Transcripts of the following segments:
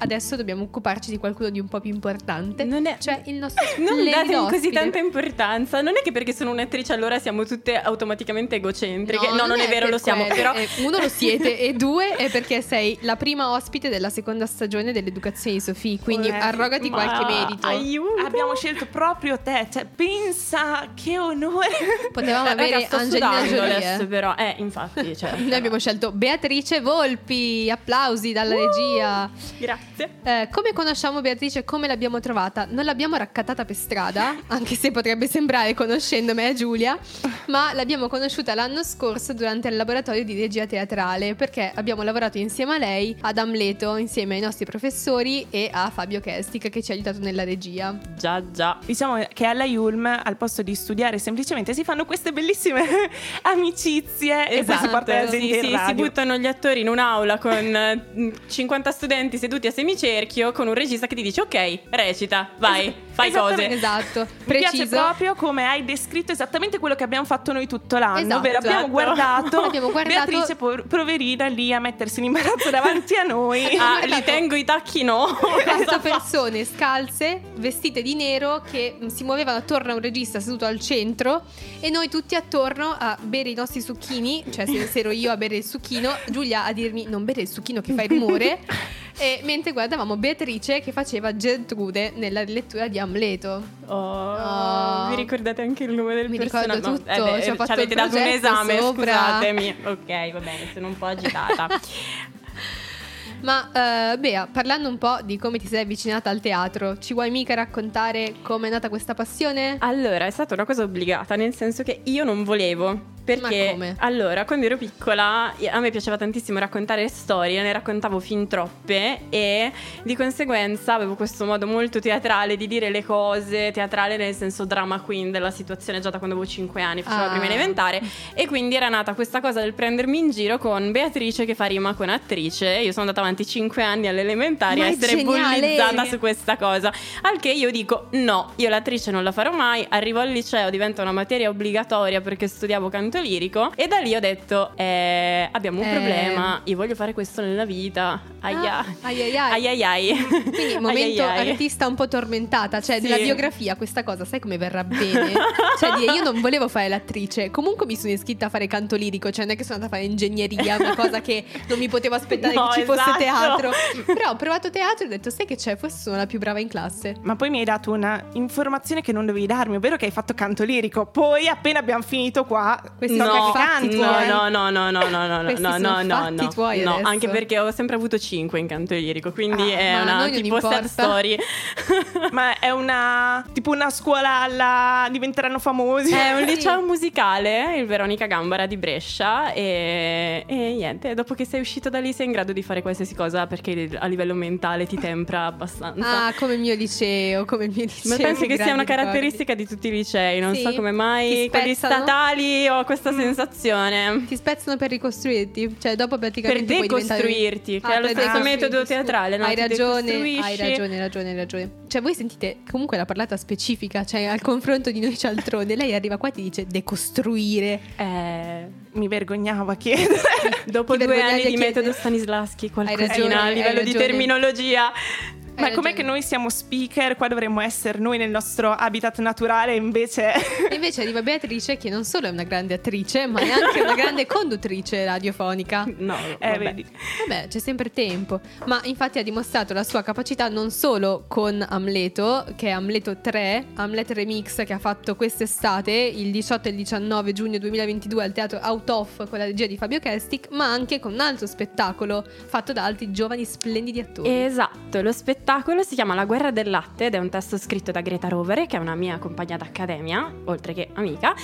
Adesso dobbiamo occuparci di qualcuno di un po' più importante. Non è- Cioè il nostro Non date così tanta importanza. Non è che perché sono un'attrice allora siamo tutte automaticamente egocentriche. No, non, è vero, per lo siamo. Però Eh, uno lo siete e due è perché sei la prima ospite della seconda stagione dell'educazione di Sofì, quindi Eh, arrogati Ma qualche merito. Aiuto. Abbiamo scelto proprio te, cioè pensa che onore. Potevamo Raga, avere sto Angelina Jolie. adesso, eh. però. Eh, infatti, cioè, Noi abbiamo scelto Beatrice Volpi, applausi dalla Uh. regia. Grazie. Eh, come conosciamo Beatrice? Come l'abbiamo trovata? Non l'abbiamo raccattata per strada, anche se potrebbe sembrare conoscendo me e Giulia, ma l'abbiamo conosciuta l'anno scorso durante il laboratorio di regia teatrale, perché abbiamo lavorato insieme a lei ad Amleto, insieme ai nostri professori e a Fabio Kestic che ci ha aiutato nella regia. Già, già. Diciamo che alla Yulm, al posto di studiare semplicemente, si fanno queste bellissime amicizie e poi si porta la gente Esatto. sì, in sì, si buttano gli attori in un'aula con eh, 50 studenti seduti a semicerchio con un regista che ti dice ok, recita, vai, fai esattamente. cose. Esatto, Mi piace preciso. proprio come hai descritto esattamente quello che abbiamo fatto noi tutto l'anno, Esatto. ovvero abbiamo Esatto. guardato, Abbiamo guardato- Beatrice po- poverina lì a mettersi in imbarazzo davanti a noi. Ah, li tengo i tacchi no. Quattro persone scalze, vestite di nero, che mm, si muovevano attorno a un regista seduto al centro e noi tutti attorno a bere i nostri succhini, cioè se, ero io a bere il succhino, Giulia a dirmi non bere il succhino che fa il rumore, e mentre guardavamo Beatrice che faceva Gertrude nella lettura di Amleto. Oh, Oh. Vi ricordate anche il nome del Mi personaggio? ricordo No, tutto, eh beh, ci ho fatto avete dato un esame, sopra. scusatemi. Ok, va bene, sono un po' agitata. Ma eh, Bea, parlando un po' di come ti sei avvicinata al teatro, ci vuoi mica raccontare come è nata questa passione? Allora, è stata una cosa obbligata, nel senso che io non volevo. Perché allora, quando ero piccola, a me piaceva tantissimo raccontare storie, ne raccontavo fin troppe e di conseguenza avevo questo modo molto teatrale di dire le cose, teatrale nel senso drama queen della situazione già da quando avevo 5 anni, facevo la Ah. prima elementare e quindi era nata questa cosa del prendermi in giro con Beatrice che fa rima con attrice. Io sono andata avanti 5 anni alle elementari Ma a essere geniale! bullizzata su questa cosa. Al che io dico no, io l'attrice non la farò mai, arrivo al liceo, diventa una materia obbligatoria perché studiavo canto lirico e da lì ho detto eh, abbiamo un Eh. problema, io voglio fare questo nella vita. Aia. Ah, ai ai ai. Ai. Quindi momento Ai ai ai. artista un po' tormentata, cioè Sì. nella biografia questa cosa sai come verrà bene? cioè dire io non volevo fare l'attrice, comunque mi sono iscritta a fare canto lirico, cioè non è che sono andata a fare ingegneria, una cosa che non mi potevo aspettare No, che ci fosse esatto. teatro. Però ho provato teatro e ho detto sai che c'è, forse sono la più brava in classe. Ma poi mi hai dato una informazione che non dovevi darmi, ovvero che hai fatto canto lirico. Poi, appena abbiamo finito qua, Questi che fatti tuoi. No, no, no, no, no, no, no, Questi no, no, no, no, tuoi no, adesso. anche perché ho sempre avuto 5 in canto lirico, quindi Ah, è una tipo sad story. Ma è una tipo una scuola alla diventeranno famosi. È un liceo musicale, il Veronica Gambara di Brescia e, e niente, dopo che sei uscito da lì sei in grado di fare qualsiasi cosa perché a livello mentale ti tempra abbastanza. Ah, come il mio liceo, come il mio liceo. Ma penso che sia una ricordi. caratteristica di tutti i licei, non Sì? so come mai quelli statali ho questa sensazione. Ti spezzano per ricostruirti, cioè dopo Per praticamente puoi diventare- decostruirti, che Ah, è lo per stesso metodo teatrale, no? Hai ragione, hai ragione, hai ragione, hai ragione. Cioè voi sentite comunque la parlata specifica, cioè al confronto di noi cialtrone, lei arriva qua e ti dice decostruire. Eh, Mi vergognavo a chiedere. dopo Ti due anni di chiedere? metodo Stanislaschi, qualcosina ragione, a livello di terminologia. Ma com'è che noi siamo speaker? Qua dovremmo essere noi nel nostro habitat naturale, invece. E invece arriva Beatrice che non solo è una grande attrice, ma è anche una grande conduttrice radiofonica. No, Eh, vabbè. vedi. Vabbè, c'è sempre tempo. Ma infatti ha dimostrato la sua capacità non solo con Amleto, che è Amleto 3, Hamlet Remix che ha fatto quest'estate, il 18 e il 19 giugno 2022 al teatro Out Off con la regia di Fabio Kestic, ma anche con un altro spettacolo fatto da altri giovani splendidi attori. Esatto, lo spettacolo si chiama La guerra del latte ed è un testo scritto da Greta Rovere, che è una mia compagna d'accademia, oltre che amica,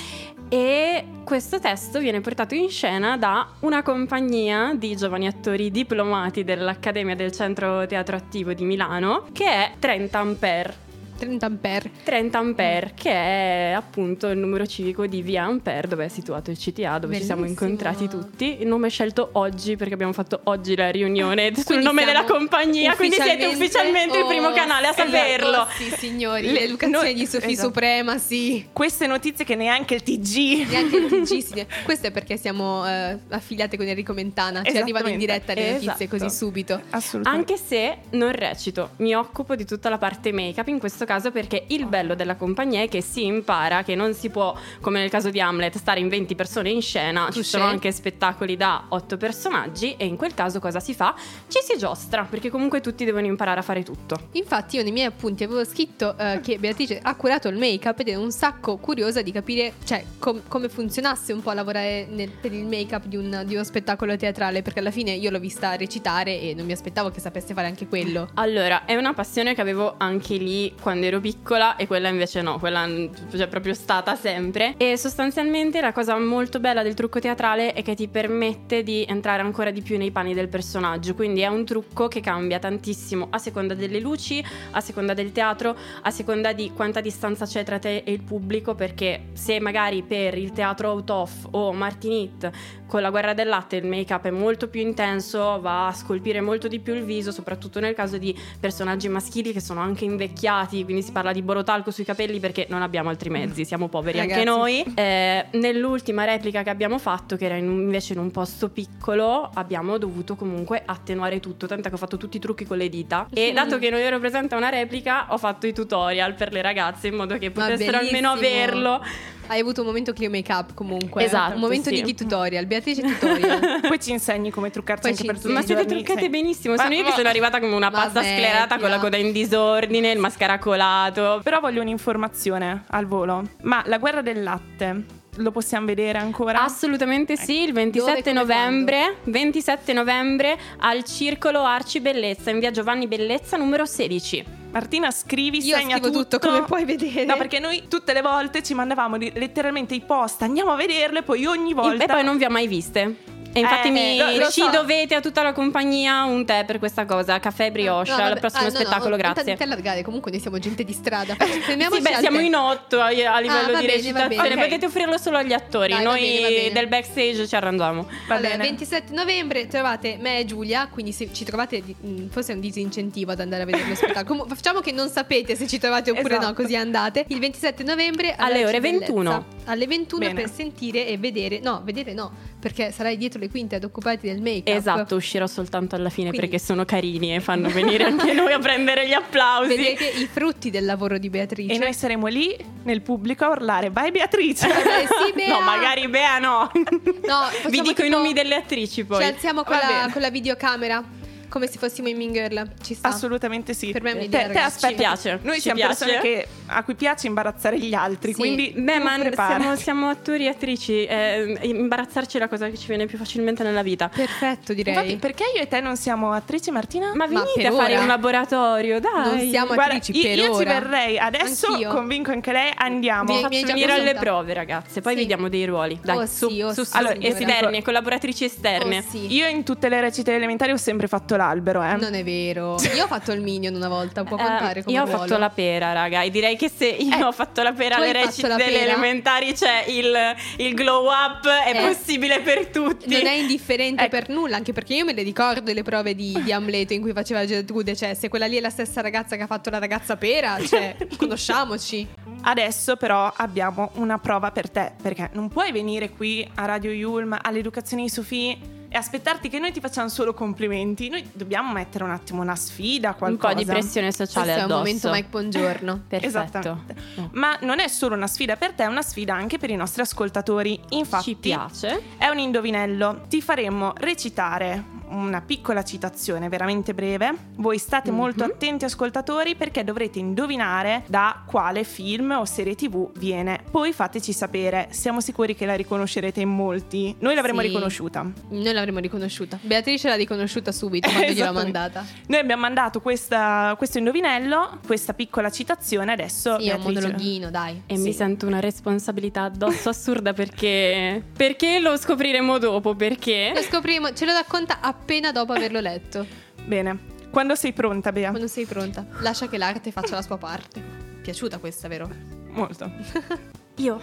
e questo testo viene portato in scena da una compagnia di giovani attori diplomati dell'Accademia del Centro Teatro Attivo di Milano, che è 30 Ampere. 30 ampere. 30 ampere, che è appunto il numero civico di Via Ampere, dove è situato il CTA, dove ci siamo Bellissimo. incontrati tutti. Il nome è scelto oggi perché abbiamo fatto oggi la riunione sul Quindi nome della compagnia, quindi siete ufficialmente il primo Oh, canale a esatto. saperlo. Sì, signori, Le- l'educazione noi- di Sofì esatto. Suprema, sì. Queste notizie che neanche il TG. Neanche il TG si- Questo è perché siamo eh, affiliate con Enrico Mentana. Ci arrivano in diretta le notizie Esatto. così subito. Assolutamente. Anche se non recito, mi occupo di tutta la parte make-up in questo caso perché il bello della compagnia è che si impara che non si può, come nel caso di Hamlet, stare in 20 persone in scena, ci sono anche spettacoli da 8 personaggi e in quel caso cosa si fa? Ci si giostra perché comunque tutti devono imparare a fare tutto. Infatti io nei miei appunti avevo scritto eh, che Beatrice ha curato il make-up ed ero un sacco curiosa di capire cioè, com- come funzionasse un po' lavorare nel- per il make-up di, un- di uno spettacolo teatrale perché alla fine io l'ho vista recitare e non mi aspettavo che sapesse fare anche quello. Allora, è una passione che avevo anche lì quando ero piccola e quella invece no, quella c'è proprio stata sempre. E sostanzialmente la cosa molto bella del trucco teatrale è che ti permette di entrare ancora di più nei panni del personaggio, quindi è un trucco che cambia tantissimo a seconda delle luci, a seconda del teatro, a seconda di quanta distanza c'è tra te e il pubblico, perché se magari per il teatro out of o Martinit con la guerra del latte il make-up è molto più intenso, va a scolpire molto di più il viso, soprattutto nel caso di personaggi maschili che sono anche invecchiati, quindi si parla di borotalco sui capelli perché non abbiamo altri mezzi, siamo poveri anche Ragazzi. noi. Eh, nell'ultima replica che abbiamo fatto, che era in un- invece in un posto piccolo, abbiamo dovuto comunque attenuare tutto, tant'è che ho fatto tutti i trucchi con le dita e Mm. dato che non ero presente a una replica, ho fatto i tutorial per le ragazze in modo che potessero almeno averlo. Hai avuto un momento Clio Make-up comunque. Esatto, Un momento sì. di tutorial. Beatrice tutorial. Poi ci insegni come truccarsi Poi anche per tutti. Ma siete truccate sì. benissimo. Ma- Sono io che ma- sono arrivata come una Ma pazza sclerata con la coda in disordine, il mascara colato. Però voglio un'informazione al volo. Ma la guerra del latte lo possiamo vedere ancora? Assolutamente sì, il 27 Dove, come, novembre, 27 novembre al Circolo Arci Bellezza in via Giovanni Bellezza numero 16. Martina, scrivi, Io segna scrivo tutto, come puoi vedere. No, perché noi tutte le volte ci mandavamo letteralmente i post, andiamo a vederlo e poi ogni volta... E poi non vi ho mai viste. E infatti Eh, mi- lo- lo ci so. dovete a tutta la compagnia un tè per questa cosa, caffè brioche, No, al vabbè. prossimo Ah, no, no, spettacolo, grazie. Ti allargare, comunque noi siamo gente di strada. Sì, beh, al siamo in otto a, a livello Ah, va di bene, va recitazione. bene. Potete offrirlo solo agli attori. Dai, va Noi bene, va bene. del backstage ci arrangiamo. Va Allora, bene. 27 novembre trovate me e Giulia, quindi se ci trovate, mh, forse è un disincentivo ad andare a vedere lo spettacolo. Comu- facciamo che non sapete se ci trovate oppure no, Esatto. così andate. Il 27 novembre Alle ore Cibellezza. 21. Alle 21 Bene. per sentire e vedere, no, vedere no, perché sarai dietro le quinte ad occuparti del make-up. Esatto, uscirò soltanto alla fine Quindi- perché sono carini e fanno venire anche noi a prendere gli applausi. Vedete i frutti del lavoro di Beatrice. E noi saremo lì nel pubblico a urlare, vai Beatrice! Vabbè, sì, Bea. No, magari Bea no. No, Vi dico i tipo- nomi delle attrici poi. Ci alziamo con la, con la videocamera. Come se fossimo in Mean Girl. Ci sta. Assolutamente sì. Per me è un'idea, te, te aspetta, Ci piace, Noi ci siamo piace. persone che- a cui piace imbarazzare gli altri, Sì. quindi Beh, ma siamo, siamo attori e attrici. eh, imbarazzarci è la cosa che ci viene più facilmente nella vita. Perfetto, direi. Infatti, perché io e te non siamo attrici, Martina? Ma Ma venite per a fare ora. un laboratorio, dai. Non siamo Guarda, attrici io, per io ci verrei adesso, Anch'io. convinco anche lei, andiamo. Mi Faccio venire alle prove, ragazze. Poi Sì. vediamo dei ruoli. Dai, Oh su, sì, oh su, sì, su. Allora, esterni, collaboratrici esterne. Oh, sì. Io in tutte le recite elementari ho sempre fatto l'albero, eh. Non è vero. Io ho fatto il minion una volta, può Eh, contare come io ho ruolo. fatto la pera, raga. E direi che se io Eh, ho fatto la pera alle recite delle pera? elementari, c'è il, il glow up, è Eh. possibile per tutti. Non è indifferente Ecco. per nulla, anche perché io me le ricordo le prove di, di Amleto in cui faceva Gertrude, cioè se quella lì è la stessa ragazza che ha fatto la ragazza pera, cioè conosciamoci. Adesso però abbiamo una prova per te, perché non puoi venire qui a Radio Yulm, all'educazione di Sofì e aspettarti che noi ti facciamo solo complimenti. Noi dobbiamo mettere un attimo una sfida, un qualcosa. po' di pressione sociale Questo è un addosso. momento Mike Buongiorno. Perfetto. Esattamente. No. Ma non è solo una sfida per te, è una sfida anche per i nostri ascoltatori. Infatti, Ci piace. È un indovinello. Ti faremmo recitare una piccola citazione veramente breve. Voi state Mhm. molto attenti ascoltatori perché dovrete indovinare da quale film o serie TV viene. Poi fateci sapere, siamo sicuri che la riconoscerete in molti. Noi l'avremmo Sì. riconosciuta. Noi l'avremmo riconosciuta. Beatrice l'ha riconosciuta subito quando gliel'ho mandata. Noi abbiamo mandato questa- questo indovinello, questa piccola citazione, adesso Sì, è un Beatrice- monologhino, dai. E Sì. mi sento una responsabilità addosso assurda perché. Perché lo scopriremo dopo? Lo Perché. scoprimo, ce lo racconta appena dopo averlo letto. Bene. Quando sei pronta, Bea? Quando sei pronta, lascia che l'arte faccia la sua parte. piaciuta questa, vero? Molto. Io.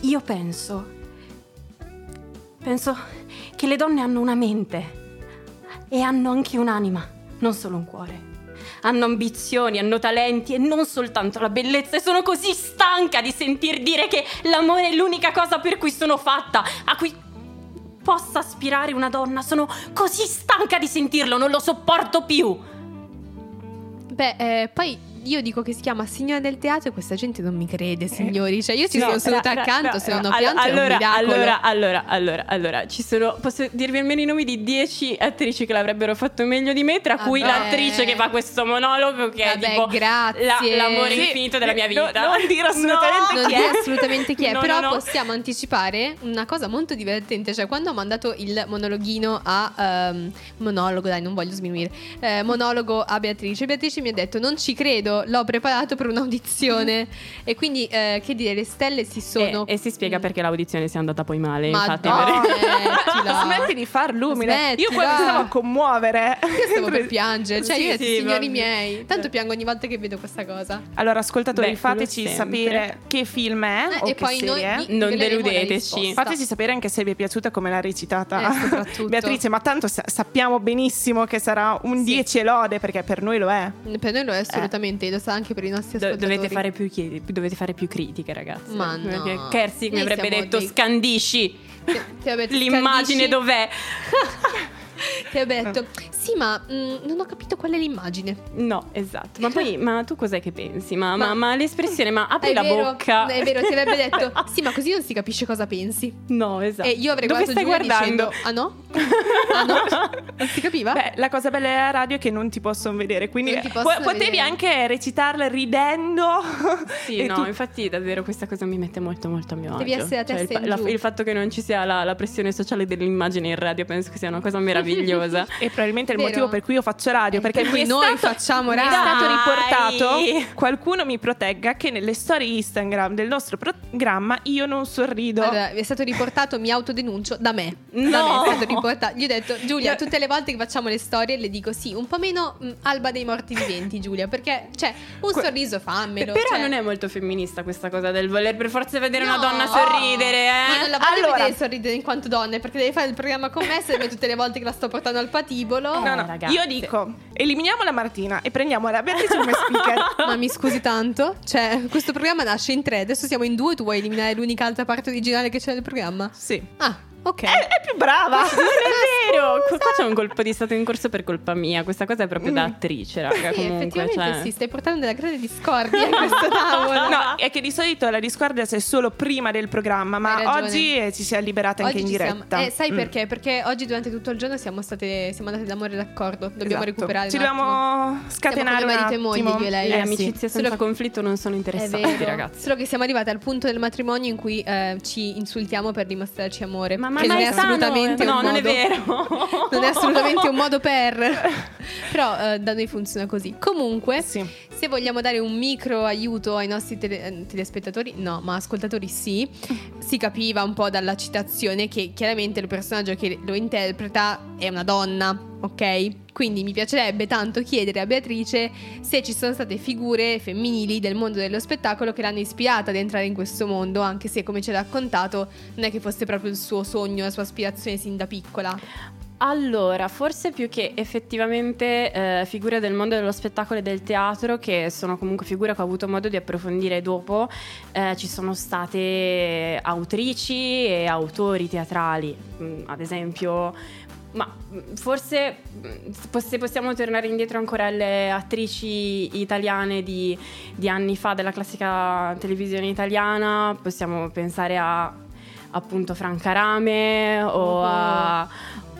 Io penso. Penso che le donne hanno una mente e hanno anche un'anima, non solo un cuore. Hanno ambizioni, hanno talenti e non soltanto la bellezza. E sono così stanca di sentir dire che l'amore è l'unica cosa per cui sono fatta, a cui possa aspirare una donna. Sono così stanca di sentirlo, non lo sopporto più. Beh, eh, poi io dico che si chiama Signora del Teatro e questa gente non mi crede, signori. Cioè, io ci No, sono seduta ra- accanto, ra- se non ho pianto allora, allora, allora, allora, allora, ci sono, posso dirvi almeno i nomi di 10 attrici che l'avrebbero fatto meglio di me, tra cui Vabbè. l'attrice che fa questo monologo che Vabbè, è tipo grazie. la- l'amore Sì, infinito della mia no- vita. non dire assolutamente non chi dire è? assolutamente chi è, No, però no, no. possiamo anticipare una cosa molto divertente, cioè quando ho mandato il monologhino a ehm, monologo, dai, non voglio sminuire. eh, monologo a Beatrice, Beatrice mi ha detto "Non ci credo, l'ho preparato per un'audizione". e quindi eh, che dire, le stelle si sono E, e si spiega perché l'audizione sia andata poi male. Ma infatti, no. Smetti di far lumine. Smettila. Io quando stavo a commuovere. Io stavo per piangere, cioè Sì, io sì, signori vabbè. miei, tanto piango ogni volta che vedo questa cosa. Allora, ascoltatori, Beh, fateci sapere che film è Eh, o e che poi noi vi- Non deludeteci. Fateci sapere anche se vi è piaciuta come l'ha recitata Eh. Beatrice, ma tanto sa- sappiamo benissimo che sarà un Sì. 10 e lode perché per noi lo è. Per noi lo è assolutamente, lo sa anche per i nostri Do- ascoltatori. dovete, fare più chiedi- dovete fare più critiche, ragazzi. Ma no. Perché Kersi mi avrebbe detto: dei- scandisci. Aveva detto, L'immagine scandisci? dov'è? Ti aveva detto, sì, ma mm, non ho capito qual è l'immagine. No, esatto. Ma poi, ma tu cos'è che pensi? Ma, ma- Ma- ma l'espressione, ma apri la vero, bocca. È vero, ti avrebbe detto, sì, ma così non si capisce cosa pensi. No, esatto. E io avrei Dove guardato stai guardando? dicendo, ah no? Ah no? Non si capiva? Beh, la cosa bella della radio è che non ti possono vedere, quindi po- potevi vedere. anche recitarla ridendo. Sì, no, tu- infatti davvero questa cosa mi mette molto molto a mio Devi agio. essere a Cioè, testa il, in la- il fatto che non ci sia la, la pressione sociale dell'immagine in radio penso che sia una cosa meravigliosa. E probabilmente è il Vero. motivo per cui io faccio radio, Eh, perché per cui mi è noi stato, facciamo mi è radio. stato riportato, qualcuno mi protegga che nelle storie Instagram del nostro programma io non sorrido. Allora, è stato riportato, mi autodenuncio da me. Da No. me è stato riportato. Gli ho detto, Giulia, tutte le volte che facciamo le storie le dico sì, un po' meno mm, alba dei morti viventi, Giulia, perché, cioè, un Que- sorriso fammelo. Però cioè- non è molto femminista questa cosa del voler per forza vedere No. una donna sorridere, eh? Ma non la voglio Allora- vedere sorridere in quanto donne, perché devi fare il programma con me se tutte le volte che la sto portando al patibolo. No, no, Eh, ragazze. io dico, eliminiamo la Martina e prendiamo la Beatrice come speaker. Ma mi scusi tanto? Cioè, questo programma nasce in tre, adesso siamo in due, tu vuoi eliminare l'unica altra parte originale che c'è nel programma? sì. Ah, ok. È, è più brava. Non è vero, qua qua c'è un colpo di stato in corso per colpa mia. Questa cosa è proprio da attrice, raga. Sì, comunque, effettivamente cioè. sì, stai portando della grande discordia in questo tavolo. No, è che di solito la discordia c'è solo prima del programma, ma oggi eh, ci si è liberata anche Oggi in ci siamo- diretta. Eh, sai Mm. perché? Perché oggi durante tutto il giorno siamo state siamo andate d'amore d'accordo. Dobbiamo Esatto. recuperare Ci dobbiamo scatenare un marito e moglie, attimo. io e lei. Le Eh, amicizie sì. senza Solo- conflitto non sono interessanti, ragazzi. solo che siamo arrivati al punto del matrimonio in cui eh, ci insultiamo per dimostrarci amore. Ma, ma che ma non è è assolutamente eh. No, un non è modo- vero. Non è assolutamente un modo per. Però eh, da noi funziona così. Comunque, Sì. se vogliamo dare un micro aiuto ai nostri tele- eh, telespettatori, no, ma ascoltatori sì, si capiva un po' dalla citazione che chiaramente il personaggio che lo interpreta è una donna, ok? Quindi mi piacerebbe tanto chiedere a Beatrice se ci sono state figure femminili del mondo dello spettacolo che l'hanno ispirata ad entrare in questo mondo, anche se come ci ha raccontato non è che fosse proprio il suo sogno, la sua aspirazione sin da piccola. Allora, forse più che effettivamente eh, figure del mondo dello spettacolo e del teatro, che sono comunque figure che ho avuto modo di approfondire dopo, eh, ci sono state autrici e autori teatrali, Mm, ad esempio. Ma forse mm, se possiamo tornare indietro ancora alle attrici italiane di, di anni fa della classica televisione italiana, possiamo pensare a appunto Franca Rame o Oh. a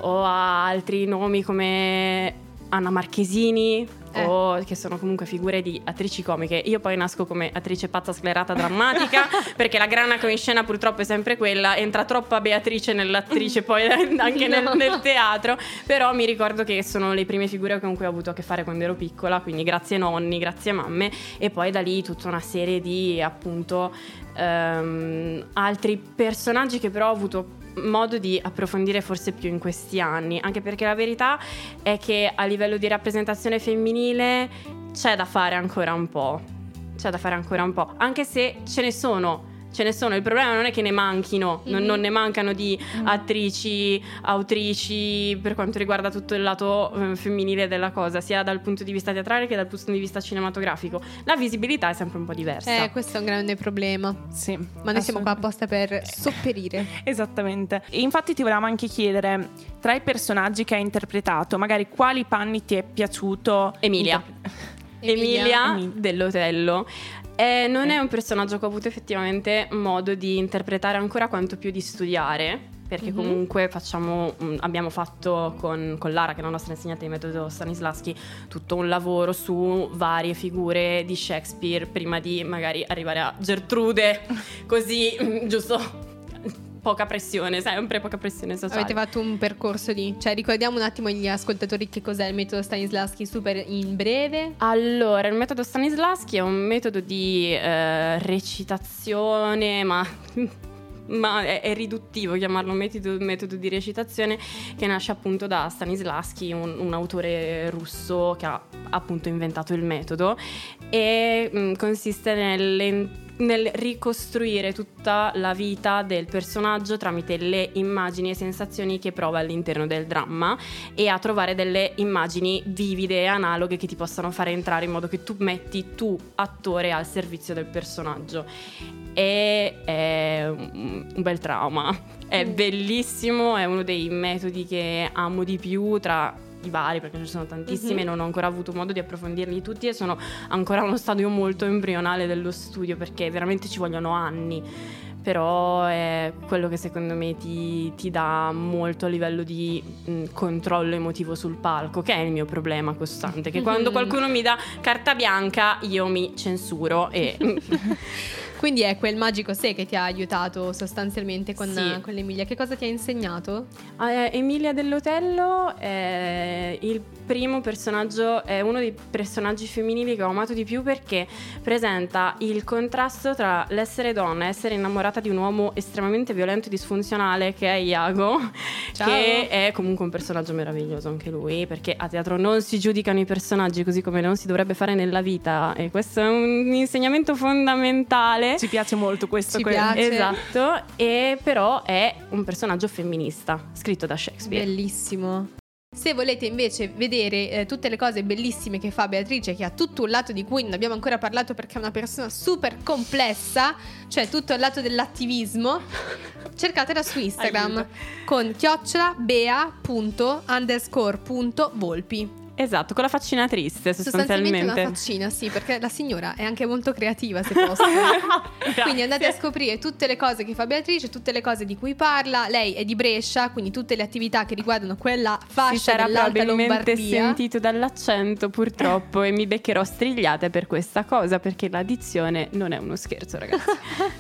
o a altri nomi come Anna Marchesini Eh. o che sono comunque figure di attrici comiche. Io poi nasco come attrice pazza sclerata drammatica perché la grana in scena purtroppo è sempre quella, entra troppa Beatrice nell'attrice poi anche nel, No. nel teatro, però mi ricordo che sono le prime figure con cui ho avuto a che fare quando ero piccola, quindi grazie nonni, grazie mamme e poi da lì tutta una serie di appunto ehm, altri personaggi che però ho avuto modo di approfondire forse più in questi anni, anche perché la verità è che a livello di rappresentazione femminile c'è da fare ancora un po'. c'è da fare ancora un po', anche se ce ne sono ce ne sono. Il problema non è che ne manchino, mm-hmm. non, non, ne mancano di mm. attrici, autrici per quanto riguarda tutto il lato eh, femminile della cosa, sia dal punto di vista teatrale che dal punto di vista cinematografico. La visibilità è sempre un po' diversa. Eh, questo è un grande problema. Sì. Ma noi siamo qua apposta per sopperire. Esattamente. E infatti ti volevamo anche chiedere, tra i personaggi che hai interpretato, magari quali panni ti è piaciuto? Emilia. Interpre- Emilia, Emilia dell'Otello. Eh, non è un personaggio che ho avuto effettivamente modo di interpretare ancora quanto più di studiare perché mm-hmm. comunque facciamo, abbiamo fatto con, con, Lara, che è la nostra insegnante di metodo Stanislaschi, tutto un lavoro su varie figure di Shakespeare prima di magari arrivare a Gertrude, così mm, giusto poca pressione, sempre poca pressione sociale. Avete fatto un percorso di... Cioè, ricordiamo un attimo agli ascoltatori che cos'è il metodo Stanislaschi super in breve. Allora, il metodo Stanislaschi è un metodo di eh, recitazione, ma ma è, è, riduttivo chiamarlo metodo, metodo, di recitazione che nasce appunto da Stanislaschi, un, un autore russo che ha appunto inventato il metodo e mh, mm, consiste nell'entrare nel ricostruire tutta la vita del personaggio tramite le immagini e sensazioni che prova all'interno del dramma e a trovare delle immagini vivide e analoghe che ti possano fare entrare in modo che tu metti tu attore al servizio del personaggio e è un bel trauma è mm. bellissimo è uno dei metodi che amo di più tra i vari perché ce ne sono tantissimi mm-hmm. non ho ancora avuto modo di approfondirli tutti e sono ancora a uno stadio molto embrionale dello studio perché veramente ci vogliono anni però è quello che secondo me ti, ti dà molto a livello di mh, controllo emotivo sul palco, che è il mio problema costante, che quando qualcuno mi dà carta bianca io mi censuro e... Quindi è quel magico sé che ti ha aiutato sostanzialmente con, sì. con l'Emilia. Che cosa ti ha insegnato? Uh, Emilia dell'Otello è il primo personaggio, è uno dei personaggi femminili che ho amato di più perché presenta il contrasto tra l'essere donna e essere innamorata di un uomo estremamente violento e disfunzionale che è Iago, Ciao. che è comunque un personaggio meraviglioso anche lui, perché a teatro non si giudicano i personaggi così come non si dovrebbe fare nella vita e questo è un insegnamento fondamentale Ci piace molto questo. Ci piace. Esatto, e però è un personaggio femminista, scritto da Shakespeare. Bellissimo. Se volete invece vedere eh, tutte le cose bellissime che fa Beatrice, che ha tutto un lato di cui non abbiamo ancora parlato perché è una persona super complessa, cioè tutto il lato dell'attivismo, cercatela su Instagram Aiuto. con chiocciola bea.underscore.volpi. Esatto, con la faccina triste sostanzialmente. Sostanzialmente una faccina, sì, perché la signora è anche molto creativa se posso. quindi andate a scoprire tutte le cose che fa Beatrice, tutte le cose di cui parla. Lei è di Brescia, quindi tutte le attività che riguardano quella fascia si sarà probabilmente sentito dall'accento purtroppo e mi beccherò strigliate per questa cosa perché l'addizione non è uno scherzo, ragazzi.